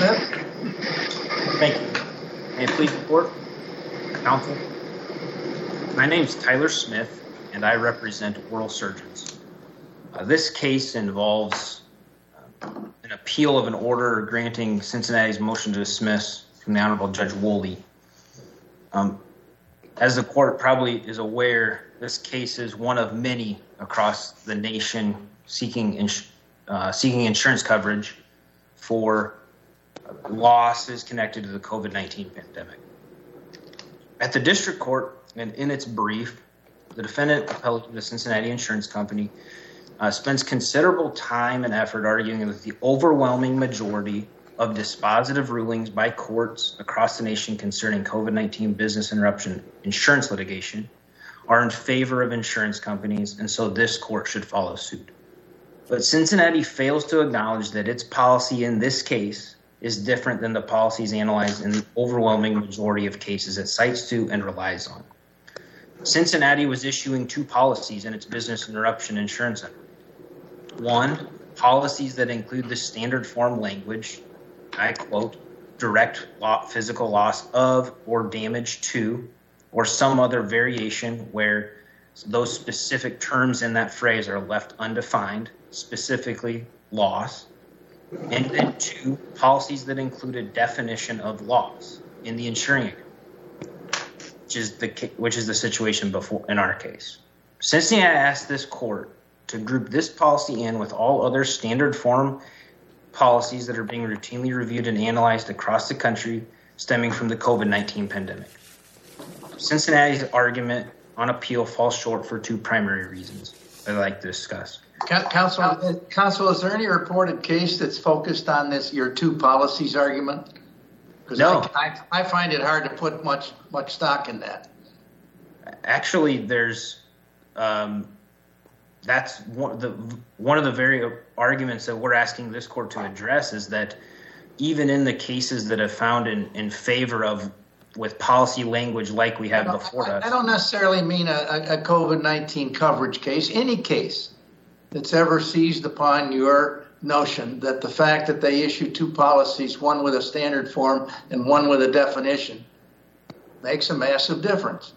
Smith. Thank you. May it please the court, counsel. My name is Tyler Smith, and I represent oral surgeons. Uh, this case involves uh, an appeal of an order granting Cincinnati's motion to dismiss from the Honorable Judge Woolley. Um, as the court probably is aware, this case is one of many across the nation seeking ins- uh, seeking insurance coverage for losses connected to the COVID 19 pandemic. At the district court, and in its brief, the defendant, the Cincinnati Insurance Company, uh, spends considerable time and effort arguing that the overwhelming majority of dispositive rulings by courts across the nation concerning COVID 19 business interruption insurance litigation are in favor of insurance companies, and so this court should follow suit. But Cincinnati fails to acknowledge that its policy in this case is different than the policies analyzed in the overwhelming majority of cases it cites to and relies on. Cincinnati was issuing two policies in its business interruption insurance. One, policies that include the standard form language, I quote, direct physical loss of or damage to, or some other variation where those specific terms in that phrase are left undefined, specifically loss and then two policies that include a definition of loss in the insuring agreement, which is the which is the situation before in our case. Cincinnati asked this court to group this policy in with all other standard form policies that are being routinely reviewed and analyzed across the country stemming from the COVID 19 pandemic. Cincinnati's argument on appeal falls short for two primary reasons I'd like to discuss. Counsel, counsel, is there any reported case that's focused on this your two policies argument? No, I, I find it hard to put much much stock in that. Actually, there's um, that's one of the one of the very arguments that we're asking this court to address is that even in the cases that have found in, in favor of with policy language like we have before I, us. I don't necessarily mean a, a COVID 19 coverage case, any case that's ever seized upon your notion that the fact that they issue two policies, one with a standard form and one with a definition, makes a massive difference.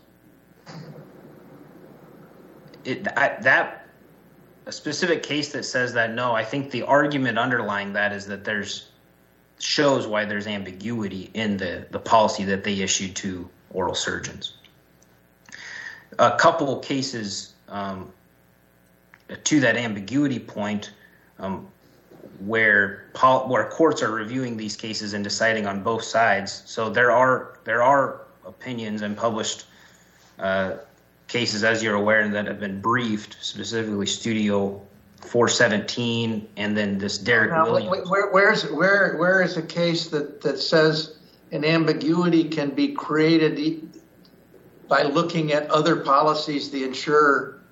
It, I, that a specific case that says that no, I think the argument underlying that is that there's shows why there's ambiguity in the, the policy that they issued to oral surgeons. A couple cases um, to that ambiguity point um, where pol- where courts are reviewing these cases and deciding on both sides. So there are there are opinions and published uh, cases, as you're aware, that have been briefed, specifically Studio 417, and then this Derek Now, Williams. where, where's where where is a case that that says an ambiguity can be created by looking at other policies the insurer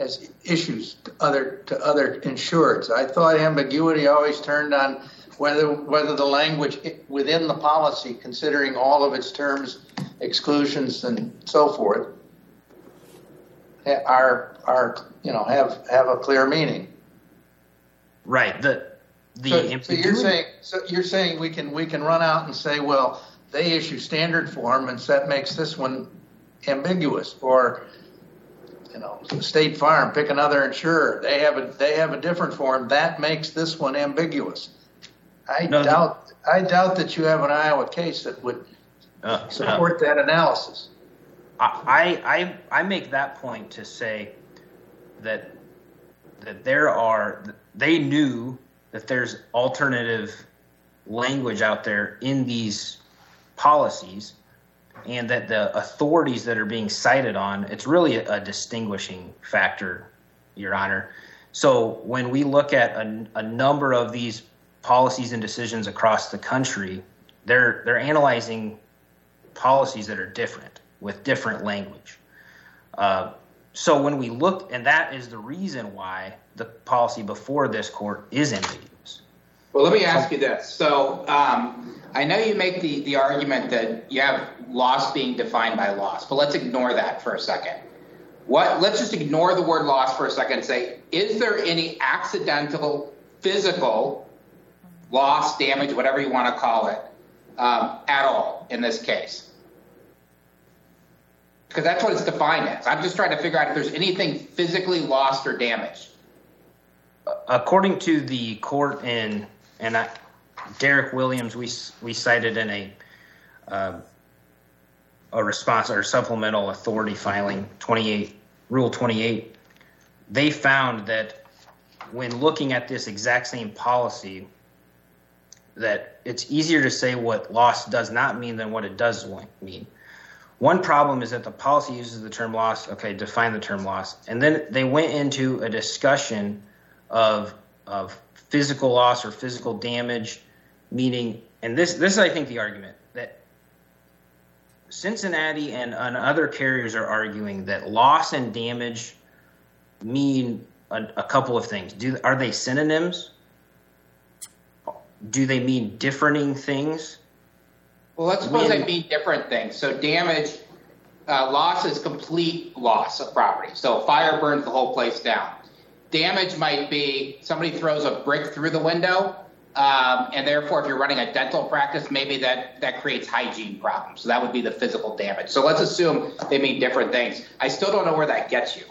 has issues to other to other insureds. I thought ambiguity always turned on whether whether the language within the policy, considering all of its terms, exclusions, and so forth, are are you know have have a clear meaning. Right. The the So, so you're saying so you're saying we can we can run out and say, well, they issue standard form, and so that makes this one ambiguous, or you know, State Farm pick another insurer. They have a they have a different form that makes this one ambiguous. I No, the- doubt I doubt that you have an Iowa case that would uh, uh, support that analysis. I, I I make that point to say that that there are they knew that there's alternative language out there in these policies and that the authorities that are being cited on it's really a, distinguishing factor your honor so when we look at a, a number of these policies and decisions across the country they're they're analyzing policies that are different with different language. Uh, so when we look, and that is the reason why the policy before this court is ambiguous. Well, let me ask you this. So um, I know you make the, the argument that you have loss being defined by loss, but let's ignore that for a second. What? Let's just ignore the word loss for a second and say, is there any accidental physical loss, damage, whatever you want to call it, um, at all in this case? Because that's what it's defined as. I'm just trying to figure out if there's anything physically lost or damaged. According to the court in and I, Derek Williams, we we cited in a uh, a response or supplemental authority filing 28 Rule 28. They found that when looking at this exact same policy, that it's easier to say what loss does not mean than what it does mean. One problem is that the policy uses the term loss. Okay, define the term loss, and then they went into a discussion of of physical loss or physical damage, meaning, and this this is I think the argument that Cincinnati and, and other carriers are arguing that loss and damage mean a, a couple of things. Do are they synonyms? Do they mean differing things? Well, let's suppose when, they mean different things. So damage, uh, loss is complete loss of property. So fire burns the whole place down. Damage might be somebody throws a brick through the window, um, and therefore, if you're running a dental practice, maybe that that creates hygiene problems. So that would be the physical damage. So let's assume they mean different things. I still don't know where that gets you.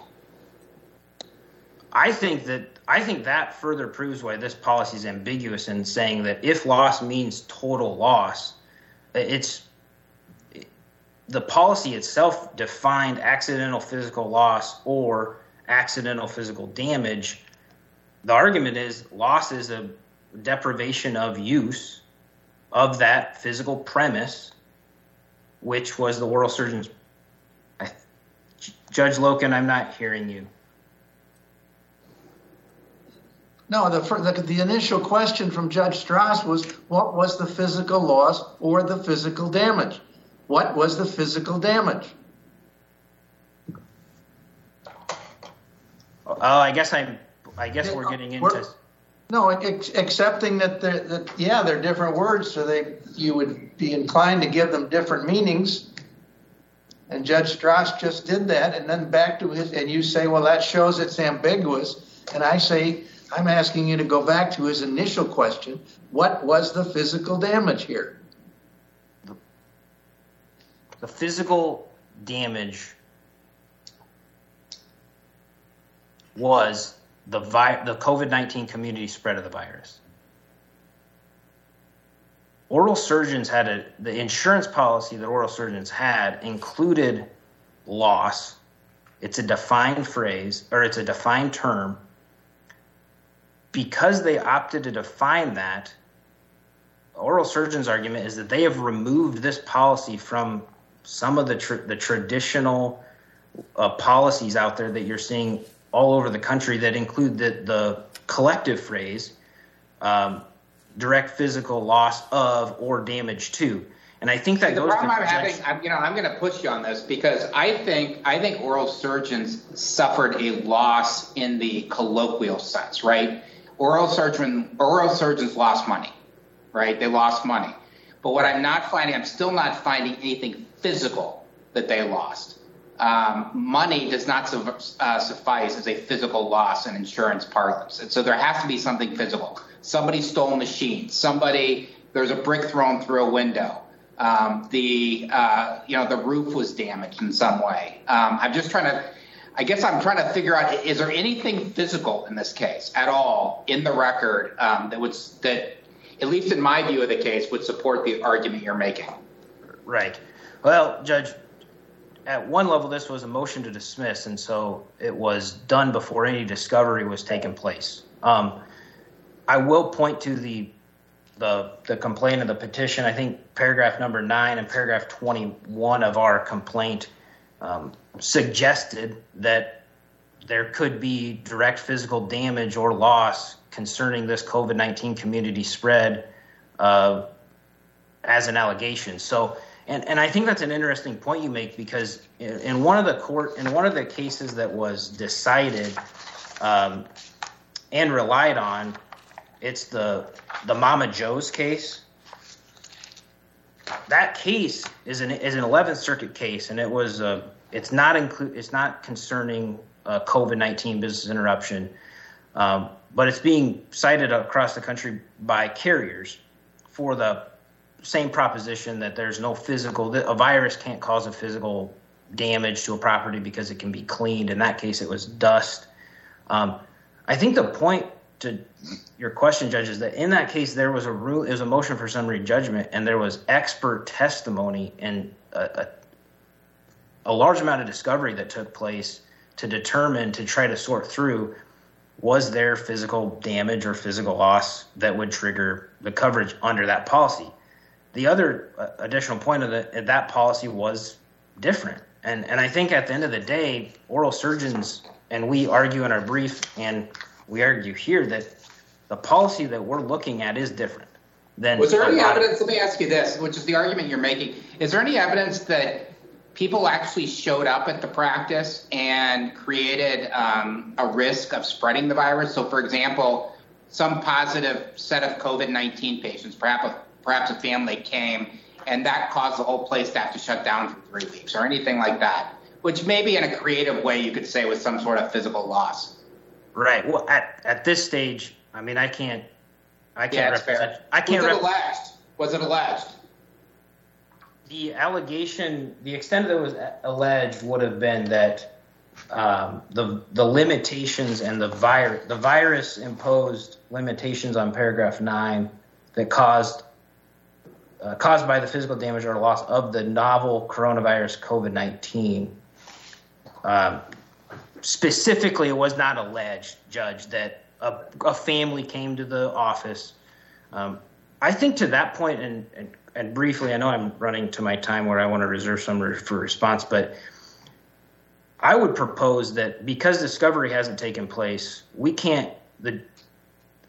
I think that I think that further proves why this policy is ambiguous in saying that if loss means total loss, it's the policy itself defined accidental physical loss or accidental physical damage. The argument is loss is a deprivation of use of that physical premise, which was the oral surgeon's. Judge Loken, I'm not hearing you. No, the, the, the initial question from Judge Stras was what was the physical loss or the physical damage? What was the physical damage? Oh, I guess I'm. I guess we're getting into. We're, no, ex- accepting that, that yeah, they're different words, so they you would be inclined to give them different meanings. And Judge Stras just did that, and then back to his, and you say, well, that shows it's ambiguous. And I say, I'm asking you to go back to his initial question: What was the physical damage here? The physical damage was the vi- the COVID nineteen community spread of the virus. Oral surgeons had a the insurance policy that oral surgeons had included loss. It's a defined phrase or it's a defined term. Because they opted to define that, oral surgeons' argument is that they have removed this policy from some of the the traditional uh, policies out there that you're seeing all over the country that include the, the collective phrase um, direct physical loss of or damage to. And I think that the goes. problem I'm having, I'm, you know, I'm going to push you on this because I think I think oral surgeons suffered a loss in the colloquial sense, right? Oral surgeon, oral surgeons lost money, right? They lost money. But what I'm not finding, I'm still not finding anything physical that they lost um, money does not su- uh, suffice as a physical loss in insurance parlance. And so there has to be something physical. Somebody stole a machine. Somebody, there's a brick thrown through a window. Um, the, uh, you know, the roof was damaged in some way. Um, I'm just trying to, I guess I'm trying to figure out, is there anything physical in this case at all in the record um, that would, that, at least in my view of the case, would support the argument you're making? Right. Well, Judge, at one level, this was a motion to dismiss, and so it was done before any discovery was taken place. Um, I will point to the the the complaint of the petition. I think paragraph number nine and paragraph twenty one of our complaint um, suggested that there could be direct physical damage or loss concerning this COVID nineteen community spread uh, as an allegation. So and and I think that's an interesting point you make because in, in one of the court in one of the cases that was decided um, and relied on, it's the the Mama Jo's case. That case is an is an 11th Circuit case, and it was uh, it's not include it's not concerning uh, COVID 19 business interruption. Um, but it's being cited across the country by carriers for the same proposition that there's no physical a virus can't cause a physical damage to a property because it can be cleaned. In that case, it was dust. Um, I think the point to your question, Judge, is that in that case there was a rule, it was a motion for summary judgment, and there was expert testimony and a, a, a large amount of discovery that took place to determine to try to sort through was there physical damage or physical loss that would trigger the coverage under that policy. The other uh, additional point of the, that policy was different. And, and I think at the end of the day, oral surgeons, and we argue in our brief and we argue here that the policy that we're looking at is different. Than was there any evidence? Let me ask you this, which is the argument you're making. Is there any evidence that people actually showed up at the practice and created um, a risk of spreading the virus? So, for example, some positive set of COVID 19 patients, perhaps perhaps a family came, and that caused the whole place to have to shut down for three weeks or anything like that, which maybe in a creative way you could say was some sort of physical loss. Right. Well, at, at this stage, I mean, I can't, I can't yeah, represent. Fair. I can't. Was it rep- alleged? Was it alleged? The allegation, the extent that was alleged would have been that um, the the limitations and the virus, the virus imposed limitations on paragraph nine that caused uh, caused by the physical damage or loss of the novel coronavirus COVID nineteen. Um, specifically, it was not alleged, Judge, that a, a family came to the office. Um, I think to that point, and, and, and briefly, I know I'm running to my time where I want to reserve some for response, but I would propose that because discovery hasn't taken place, we can't the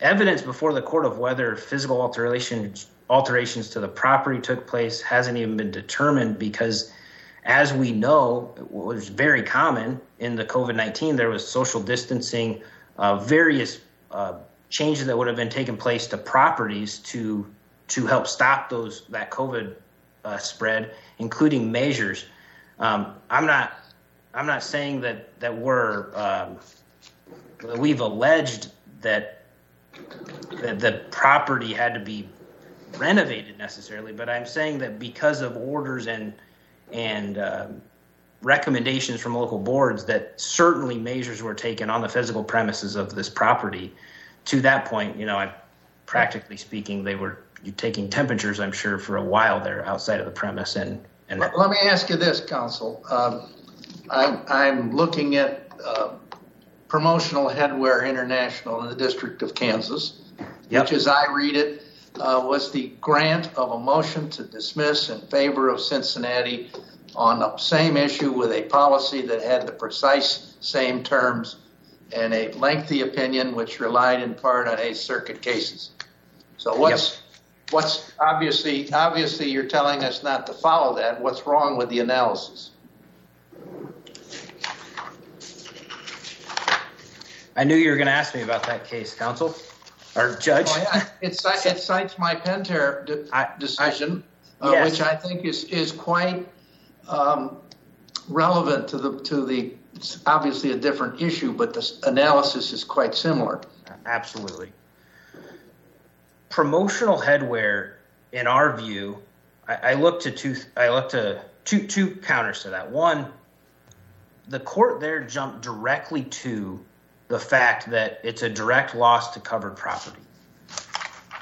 evidence before the court of whether physical alterations alterations to the property took place hasn't even been determined because as we know, it was very common in the COVID 19, there was social distancing, uh, various uh, changes that would have been taking place to properties to to help stop those that COVID uh, spread, including measures. Um, I'm not I'm not saying that that we're um, we've alleged that that the property had to be renovated necessarily, but I'm saying that because of orders and and um, recommendations from local boards that certainly measures were taken on the physical premises of this property. To that point, you know, I, practically speaking, they were taking temperatures, I'm sure, for a while there outside of the premise. And, and let, let me ask you this, Counsel. Um, I'm, I'm looking at uh, Promotional Headwear International in the District of Kansas, yep. which, as I read it, uh, was the grant of a motion to dismiss in favor of Cincinnati on the same issue with a policy that had the precise same terms and a lengthy opinion which relied in part on Eighth Circuit cases. So what's yep. what's obviously obviously you're telling us not to follow that. What's wrong with the analysis? I knew you were going to ask me about that case, counsel or judge. Oh, yeah. it, it, cites my Pentair de- decision, I, uh, which I think is is quite um, relevant to the to the. It's obviously a different issue, but the analysis is quite similar. Absolutely. Promotional headwear, in our view, I, I look to two. I look to two two counters to that. One, the court there jumped directly to the fact that it's a direct loss to covered property.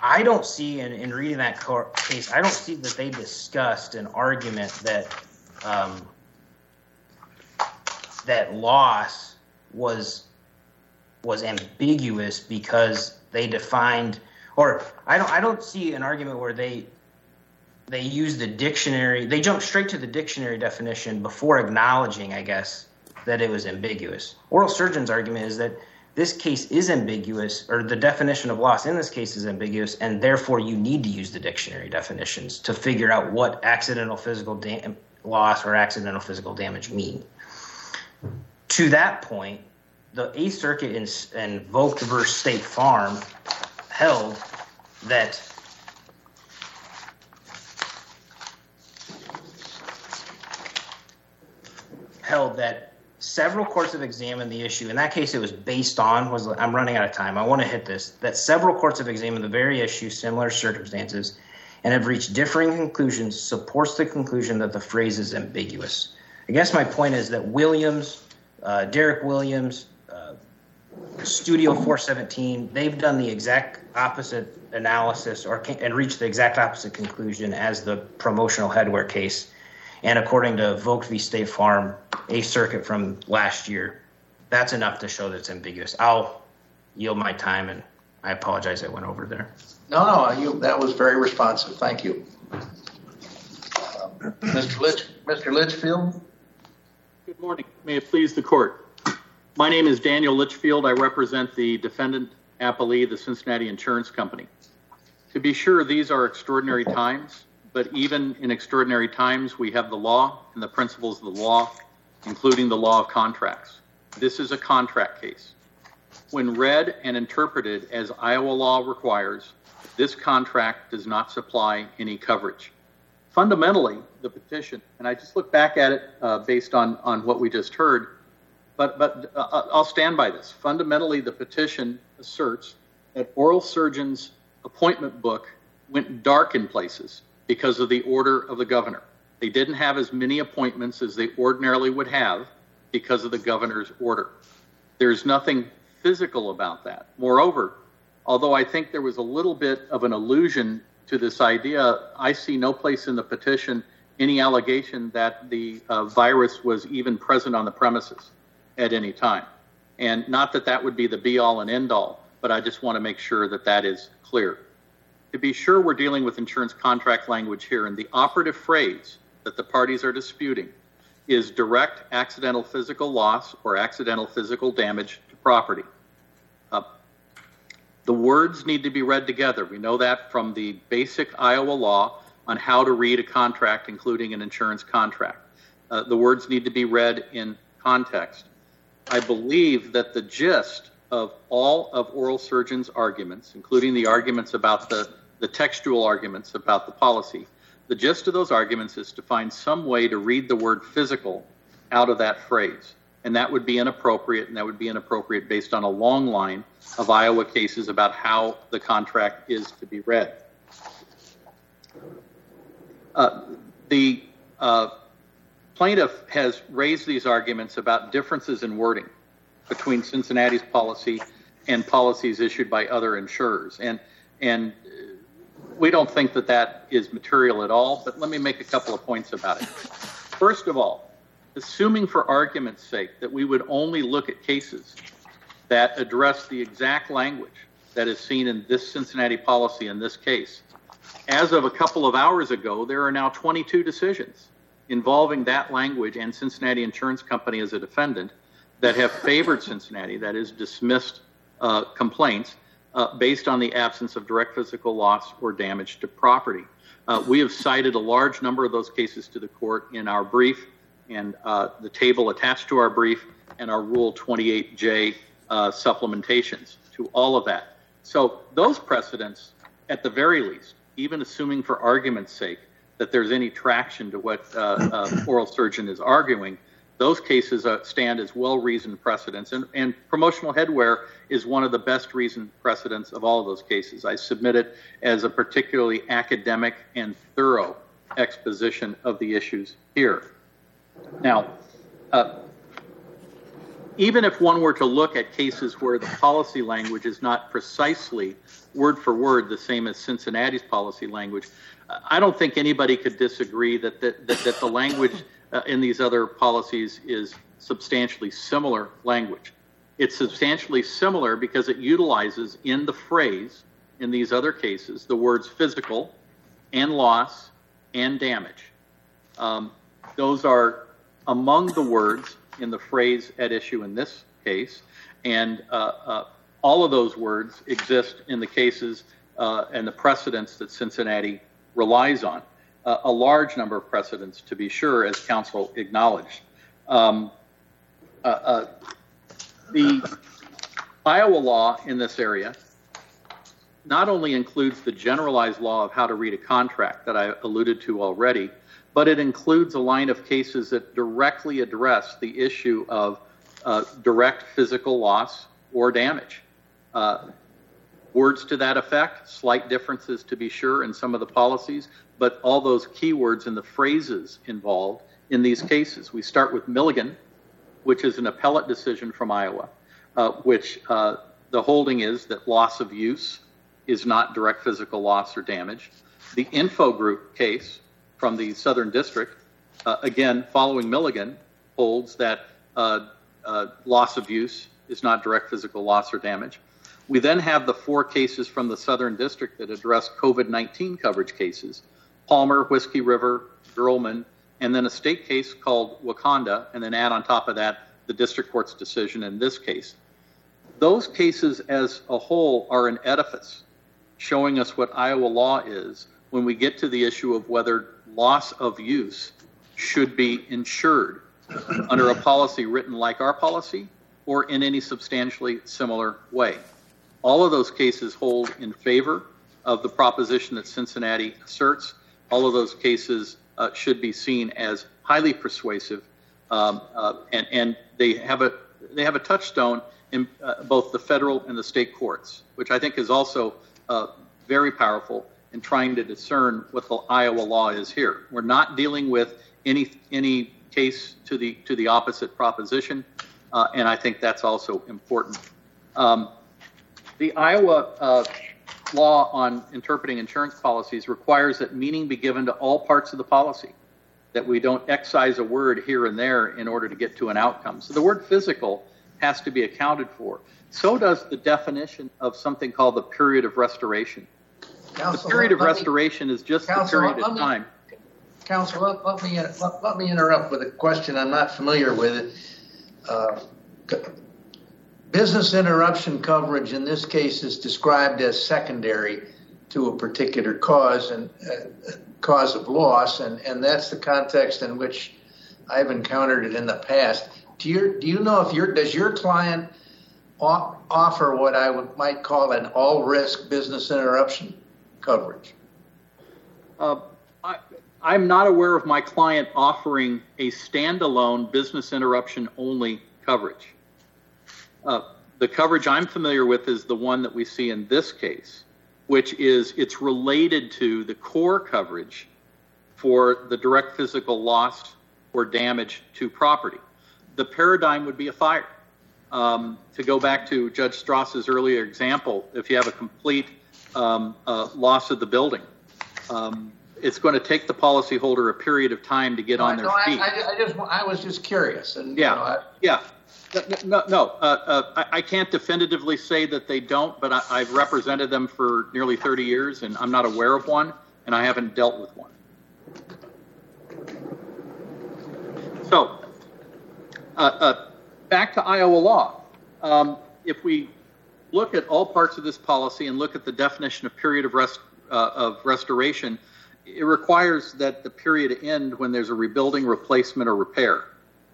I don't see in, in reading that case, I don't see that they discussed an argument that um, that loss was was ambiguous because they defined or I don't I don't see an argument where they they use the dictionary they jump straight to the dictionary definition before acknowledging I guess that it was ambiguous. Oral surgeon's argument is that this case is ambiguous, or the definition of loss in this case is ambiguous, and therefore you need to use the dictionary definitions to figure out what accidental physical dam- loss or accidental physical damage mean. To that point, the Eighth Circuit in, in Vogt versus State Farm held that held that several courts have examined the issue. In that case, it was based on was I'm running out of time. I want to hit this that several courts have examined the very issue, similar circumstances, and have reached differing conclusions. Supports the conclusion that the phrase is ambiguous. I guess my point is that Williams, uh, Derek Williams, uh, Studio 417, they've done the exact opposite analysis or and reached the exact opposite conclusion as the promotional headwear case and according to Vogt v. State Farm, a circuit from last year, that's enough to show that it's ambiguous. I'll yield my time, and I apologize I went over there. No, no, you, that was very responsive. Thank you. Uh, Mr. Litch, Mr. Litchfield? Good morning. May it please the court. My name is Daniel Litchfield. I represent the defendant appellee, the Cincinnati Insurance Company. To be sure, these are extraordinary times but even in extraordinary times, we have the law and the principles of the law, including the law of contracts. This is a contract case. When read and interpreted as Iowa law requires, this contract does not supply any coverage. Fundamentally, the petition, and I just look back at it uh, based on, on what we just heard, but, but uh, I'll stand by this. Fundamentally, the petition asserts that oral surgeon's appointment book went dark in places because of the order of the governor. They didn't have as many appointments as they ordinarily would have because of the governor's order. There's nothing physical about that. Moreover, although I think there was a little bit of an allusion to this idea, I see no place in the petition any allegation that the uh, virus was even present on the premises at any time. And not that that would be the be all and end all, but I just want to make sure that that is clear to be sure we're dealing with insurance contract language here, and the operative phrase that the parties are disputing is direct accidental physical loss or accidental physical damage to property. Uh, the words need to be read together. We know that from the basic Iowa law on how to read a contract, including an insurance contract. Uh, the words need to be read in context. I believe that the gist of all of oral surgeon's arguments, including the arguments about the, the textual arguments about the policy. The gist of those arguments is to find some way to read the word physical out of that phrase. And that would be inappropriate, and that would be inappropriate based on a long line of Iowa cases about how the contract is to be read. Uh, the uh, plaintiff has raised these arguments about differences in wording between Cincinnati's policy and policies issued by other insurers. And, and we don't think that that is material at all, but let me make a couple of points about it. First of all, assuming for argument's sake that we would only look at cases that address the exact language that is seen in this Cincinnati policy in this case, as of a couple of hours ago, there are now 22 decisions involving that language and Cincinnati Insurance Company as a defendant that have favored Cincinnati, that is, dismissed uh, complaints uh, based on the absence of direct physical loss or damage to property. Uh, we have cited a large number of those cases to the court in our brief and uh, the table attached to our brief and our Rule 28J uh, supplementations to all of that. So those precedents, at the very least, even assuming for argument's sake that there's any traction to what uh, oral surgeon is arguing, those cases uh, stand as well-reasoned precedents, and, and, promotional headwear is one of the best reasoned precedents of all of those cases. I submit it as a particularly academic and thorough exposition of the issues here. Now, uh, even if one were to look at cases where the policy language is not precisely word for word the same as Cincinnati's policy language, I don't think anybody could disagree that, that, that, that the language uh, in these other policies is substantially similar language. It's substantially similar because it utilizes in the phrase in these other cases the words physical and loss and damage. Um, those are among the words in the phrase at issue in this case, and uh, uh, all of those words exist in the cases uh, and the precedents that Cincinnati relies on a large number of precedents, to be sure, as counsel acknowledged. Um, uh, uh, the Iowa law in this area not only includes the generalized law of how to read a contract that I alluded to already, but it includes a line of cases that directly address the issue of uh, direct physical loss or damage. Uh, words to that effect, slight differences to be sure in some of the policies, but all those keywords and the phrases involved in these cases. We start with Milligan, which is an appellate decision from Iowa, uh, which uh, the holding is that loss of use is not direct physical loss or damage. The Info Group case from the Southern District, uh, again, following Milligan, holds that uh, uh, loss of use is not direct physical loss or damage. We then have the four cases from the Southern District that address COVID 19 coverage cases Palmer, Whiskey River, Girlman, and then a state case called Wakonda, and then add on top of that the district court's decision in this case. Those cases as a whole are an edifice showing us what Iowa law is when we get to the issue of whether loss of use should be insured under a policy written like our policy or in any substantially similar way. All of those cases hold in favor of the proposition that Cincinnati asserts. All of those cases uh, should be seen as highly persuasive, um, uh, and, and they have a they have a touchstone in uh, both the federal and the state courts, which I think is also uh, very powerful in trying to discern what the Iowa law is here. We're not dealing with any any case to the to the opposite proposition, uh, and I think that's also important. Um, the Iowa uh, law on interpreting insurance policies requires that meaning be given to all parts of the policy, that we don't excise a word here and there in order to get to an outcome. So the word physical has to be accounted for. So does the definition of something called the period of restoration. The period of let me- restoration is just Counsel, the period of me- time. Counsel, let, let me let, let me interrupt with a question. I'm not familiar with it. Uh, business interruption coverage in this case is described as secondary to a particular cause and uh, cause of loss, and, and that's the context in which I've encountered it in the past. Do you do you know if your does your client offer what I would, might call an all risk business interruption coverage? Uh, I, I'm not aware of my client offering a standalone business interruption only coverage. Uh, the coverage I'm familiar with is the one that we see in this case, which is it's related to the core coverage for the direct physical loss or damage to property. The paradigm would be a fire. Um, to go back to Judge Stras's earlier example, if you have a complete um, uh, loss of the building, um, it's going to take the policyholder a period of time to get on their feet. I, I just I was just curious, and Yeah. Yeah. No, no, uh, uh, I, can't definitively say that they don't, but I, I've represented them for nearly 30 years, and I'm not aware of one, and I haven't dealt with one. So, uh, uh, back to Iowa law. Um, if we look at all parts of this policy and look at the definition of period of rest uh, of restoration, it requires that the period end when there's a rebuilding, replacement, or repair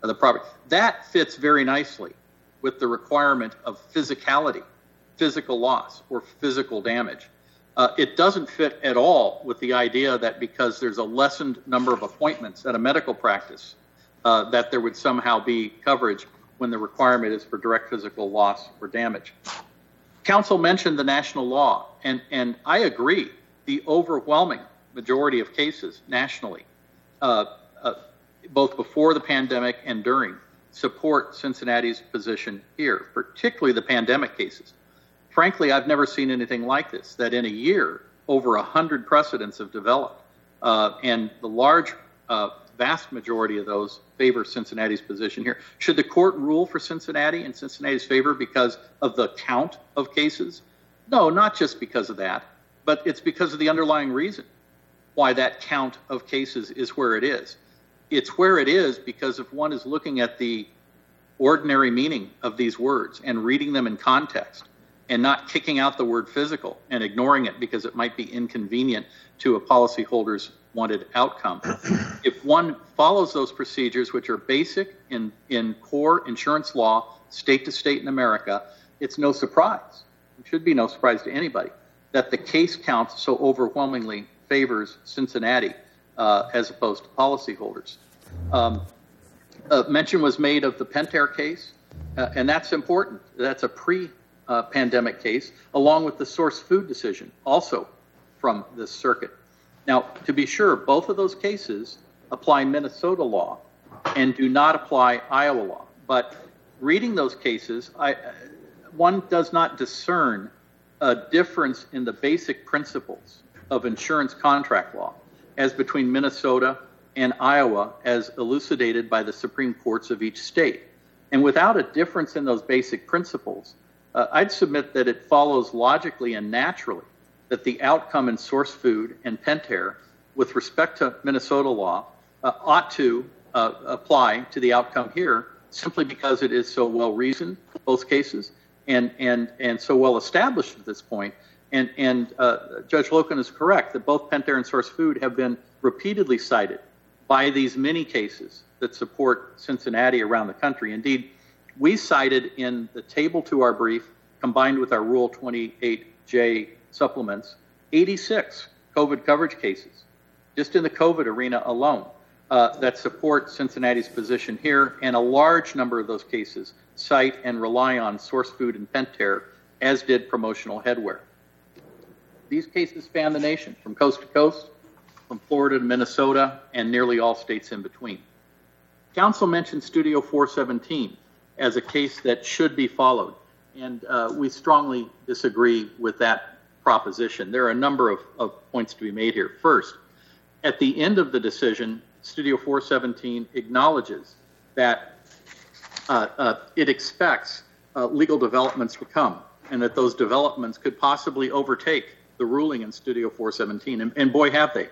of the property. That fits very nicely with the requirement of physicality, physical loss, or physical damage. Uh, it doesn't fit at all with the idea that because there's a lessened number of appointments at a medical practice, uh, that there would somehow be coverage when the requirement is for direct physical loss or damage. Council mentioned the national law, and, and I agree. The overwhelming majority of cases nationally, uh, uh, both before the pandemic and during, support Cincinnati's position here, particularly the pandemic cases. Frankly, I've never seen anything like this, that in a year, over 100 precedents have developed, uh, and the large, uh, vast majority of those favor Cincinnati's position here. Should the court rule for Cincinnati in Cincinnati's favor because of the count of cases? No, not just because of that, but it's because of the underlying reason why that count of cases is where it is. It's where it is because if one is looking at the ordinary meaning of these words and reading them in context and not kicking out the word physical and ignoring it because it might be inconvenient to a policyholder's wanted outcome. if one follows those procedures, which are basic in, in core insurance law, state to state in America, it's no surprise. It should be no surprise to anybody that the case count so overwhelmingly favors Cincinnati uh, as opposed to policyholders. Um, mention was made of the Pentair case. Uh, and that's important. That's a pre pandemic case, along with the source food decision, also from this circuit. Now, to be sure, both of those cases apply Minnesota law and do not apply Iowa law. But reading those cases, I, one does not discern a difference in the basic principles of insurance contract law as between Minnesota and Iowa as elucidated by the Supreme Courts of each state. And without a difference in those basic principles, uh, I'd submit that it follows logically and naturally that the outcome in source food and Pentair with respect to Minnesota law uh, ought to uh, apply to the outcome here simply because it is so well reasoned, both cases, and, and, and so well established at this point. And, and uh, Judge Loken is correct that both Pentair and Source Food have been repeatedly cited by these many cases that support Cincinnati around the country. Indeed, we cited in the table to our brief, combined with our Rule 28J supplements, 86 COVID coverage cases, just in the COVID arena alone, uh, that support Cincinnati's position here, and a large number of those cases cite and rely on Source Food and Pentair, as did promotional headwear. These cases span the nation from coast to coast, from Florida to Minnesota, and nearly all states in between. Council mentioned Studio 417 as a case that should be followed, and uh, we strongly disagree with that proposition. There are a number of, of points to be made here. First, at the end of the decision, Studio 417 acknowledges that uh, uh, it expects uh, legal developments to come and that those developments could possibly overtake the ruling in Studio 417. And, and boy, have they.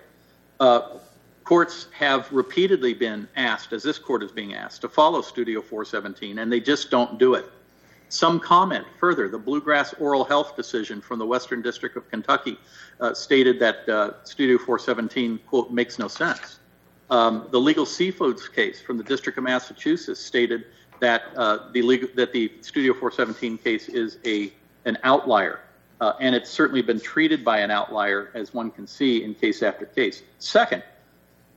Uh, courts have repeatedly been asked, as this court is being asked, to follow Studio 417, and they just don't do it. Some comment further. The Bluegrass Oral Health decision from the Western District of Kentucky uh, stated that uh, Studio 417, quote, makes no sense. Um, the legal seafoods case from the District of Massachusetts stated that uh, the legal, that the Studio 417 case is a an outlier, uh, and it's certainly been treated by an outlier, as one can see in case after case. Second,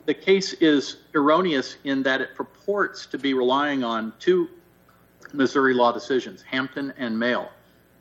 the case is erroneous in that it purports to be relying on two Missouri law decisions, Hampton and Mehl.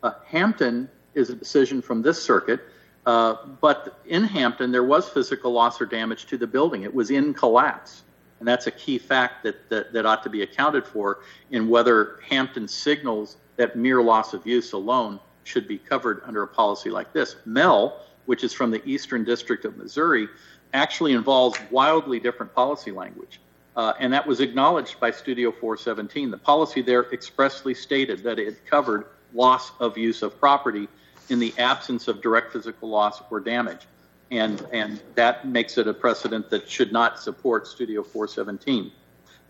Uh, Hampton is a decision from this circuit, uh, but in Hampton, there was physical loss or damage to the building. It was in collapse. And that's a key fact that, that, that ought to be accounted for in whether Hampton signals that mere loss of use alone should be covered under a policy like this. Mehl, which is from the Eastern District of Missouri, actually involves wildly different policy language. Uh, and that was acknowledged by Studio 417. The policy there expressly stated that it covered loss of use of property in the absence of direct physical loss or damage. And, and that makes it a precedent that should not support Studio 417.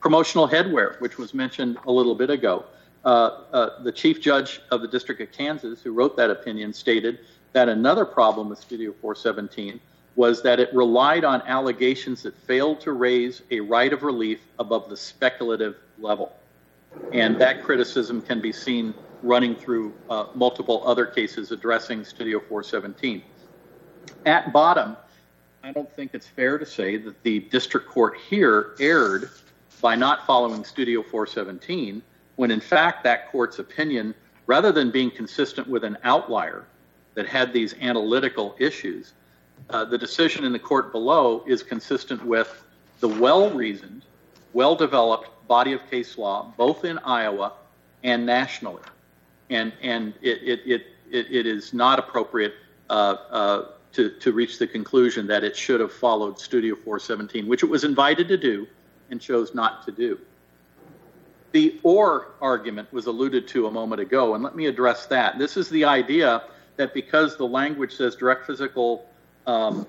Promotional headwear, which was mentioned a little bit ago. Uh, uh, the chief judge of the District of Kansas, who wrote that opinion, stated that another problem with Studio 417 was that it relied on allegations that failed to raise a right of relief above the speculative level. And that criticism can be seen running through uh, multiple other cases addressing Studio 417. At bottom, I don't think it's fair to say that the district court here erred by not following Studio 417, when in fact that court's opinion, rather than being consistent with an outlier that had these analytical issues, uh, the decision in the court below is consistent with the well reasoned, well developed body of case law, both in Iowa and nationally. And, and it, it, it, it, it is not appropriate uh, uh, to, to reach the conclusion that it should have followed Studio 417, which it was invited to do and chose not to do. The or argument was alluded to a moment ago, and let me address that. This is the idea that because the language says direct physical um,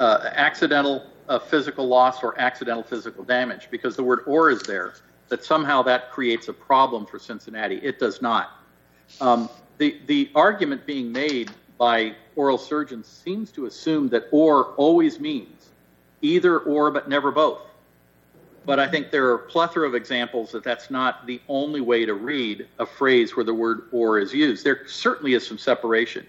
uh, accidental uh, physical loss or accidental physical damage because the word or is there, that somehow that creates a problem for Cincinnati. It does not. Um, the, the argument being made by oral surgeons seems to assume that or always means either or but never both. But I think there are a plethora of examples that that's not the only way to read a phrase where the word or is used. There certainly is some separation.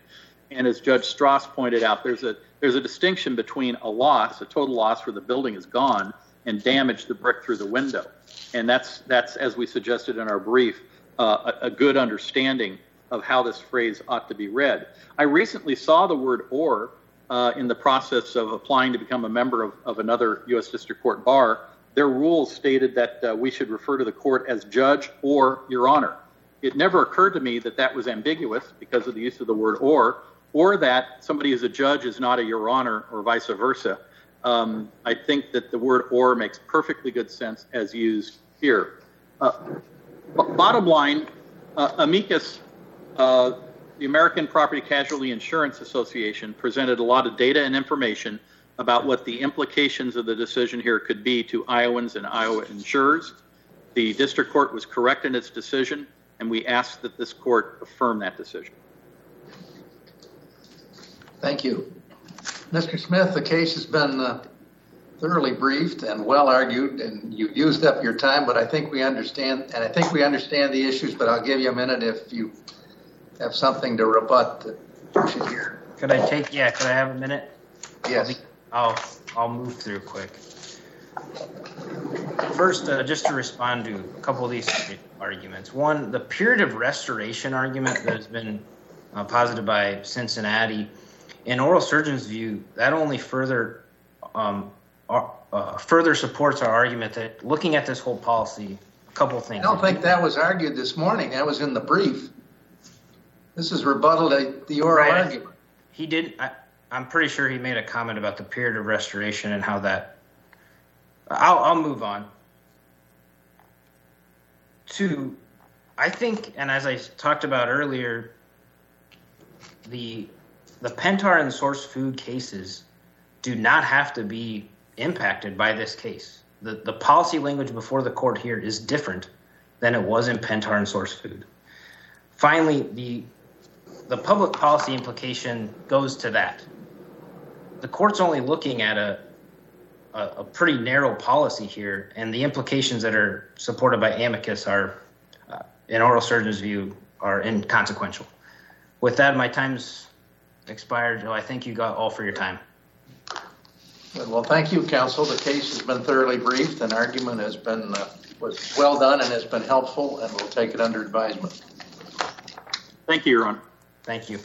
And as Judge Stras pointed out, there's a there's a distinction between a loss, a total loss where the building is gone, and damage the brick through the window. And that's, that's as we suggested in our brief, uh, a, a good understanding of how this phrase ought to be read. I recently saw the word or uh, in the process of applying to become a member of, of another U.S. District Court bar. Their rules stated that uh, we should refer to the court as judge or your honor. It never occurred to me that that was ambiguous because of the use of the word or, or that somebody is a judge is not a your honor or vice versa. Um, I think that the word or makes perfectly good sense as used here. Uh, bottom line, uh, amicus, uh, the American Property Casualty Insurance Association presented a lot of data and information about what the implications of the decision here could be to Iowans and Iowa insurers. The district court was correct in its decision, and we ask that this court affirm that decision. Thank you. Mr. Smith, the case has been uh, thoroughly briefed and well argued, and you've used up your time, but I think we understand, and I think we understand the issues, but I'll give you a minute if you have something to rebut that you should hear. Could I take, yeah, could I have a minute? Yes. I'll, I'll move through quick. First, uh, just to respond to a couple of these arguments. One, the period of restoration argument that has been uh, posited by Cincinnati, in oral surgeon's view, that only further um, uh, further supports our argument that looking at this whole policy, a couple of I don't think that was argued this morning. That was in the brief. This is rebuttal to the oral Right. argument. He did. I, I'm pretty sure he made a comment about the period of restoration and how that. I'll, I'll move on. To, I think, and as I talked about earlier, the the Pentair and source food cases do not have to be impacted by this case. The the policy language before the court here is different than it was in Pentair and source food. Finally, the the public policy implication goes to that. The court's only looking at a, a, a pretty narrow policy here, and the implications that are supported by amicus are, uh, in oral surgeon's view, are inconsequential. With that, my time's expired. Joe, I thank you got all for your time. Well, thank you, counsel. The case has been thoroughly briefed, and argument has been, uh, was well done and has been helpful, and we'll take it under advisement. Thank you, Your Honor. Thank you.